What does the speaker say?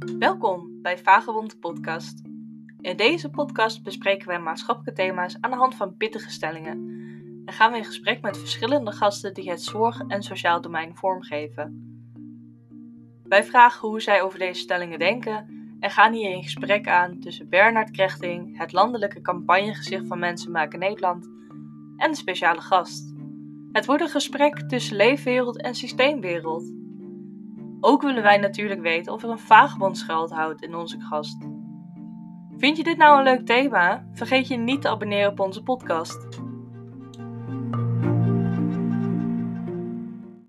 Welkom bij Vagebond Podcast. In deze podcast bespreken wij maatschappelijke thema's aan de hand van pittige stellingen. En gaan we in gesprek met verschillende gasten die het zorg- en sociaal domein vormgeven. Wij vragen hoe zij over deze stellingen denken en gaan hier in gesprek aan tussen Bernard Krechting, het landelijke campagnegezicht van Mensen Maken Nederland, en de speciale gast. Het wordt een gesprek tussen leefwereld en systeemwereld. Ook willen wij natuurlijk weten of er een vagebond schuilhoudt in onze gast. Vind je dit nou een leuk thema? Vergeet je niet te abonneren op onze podcast.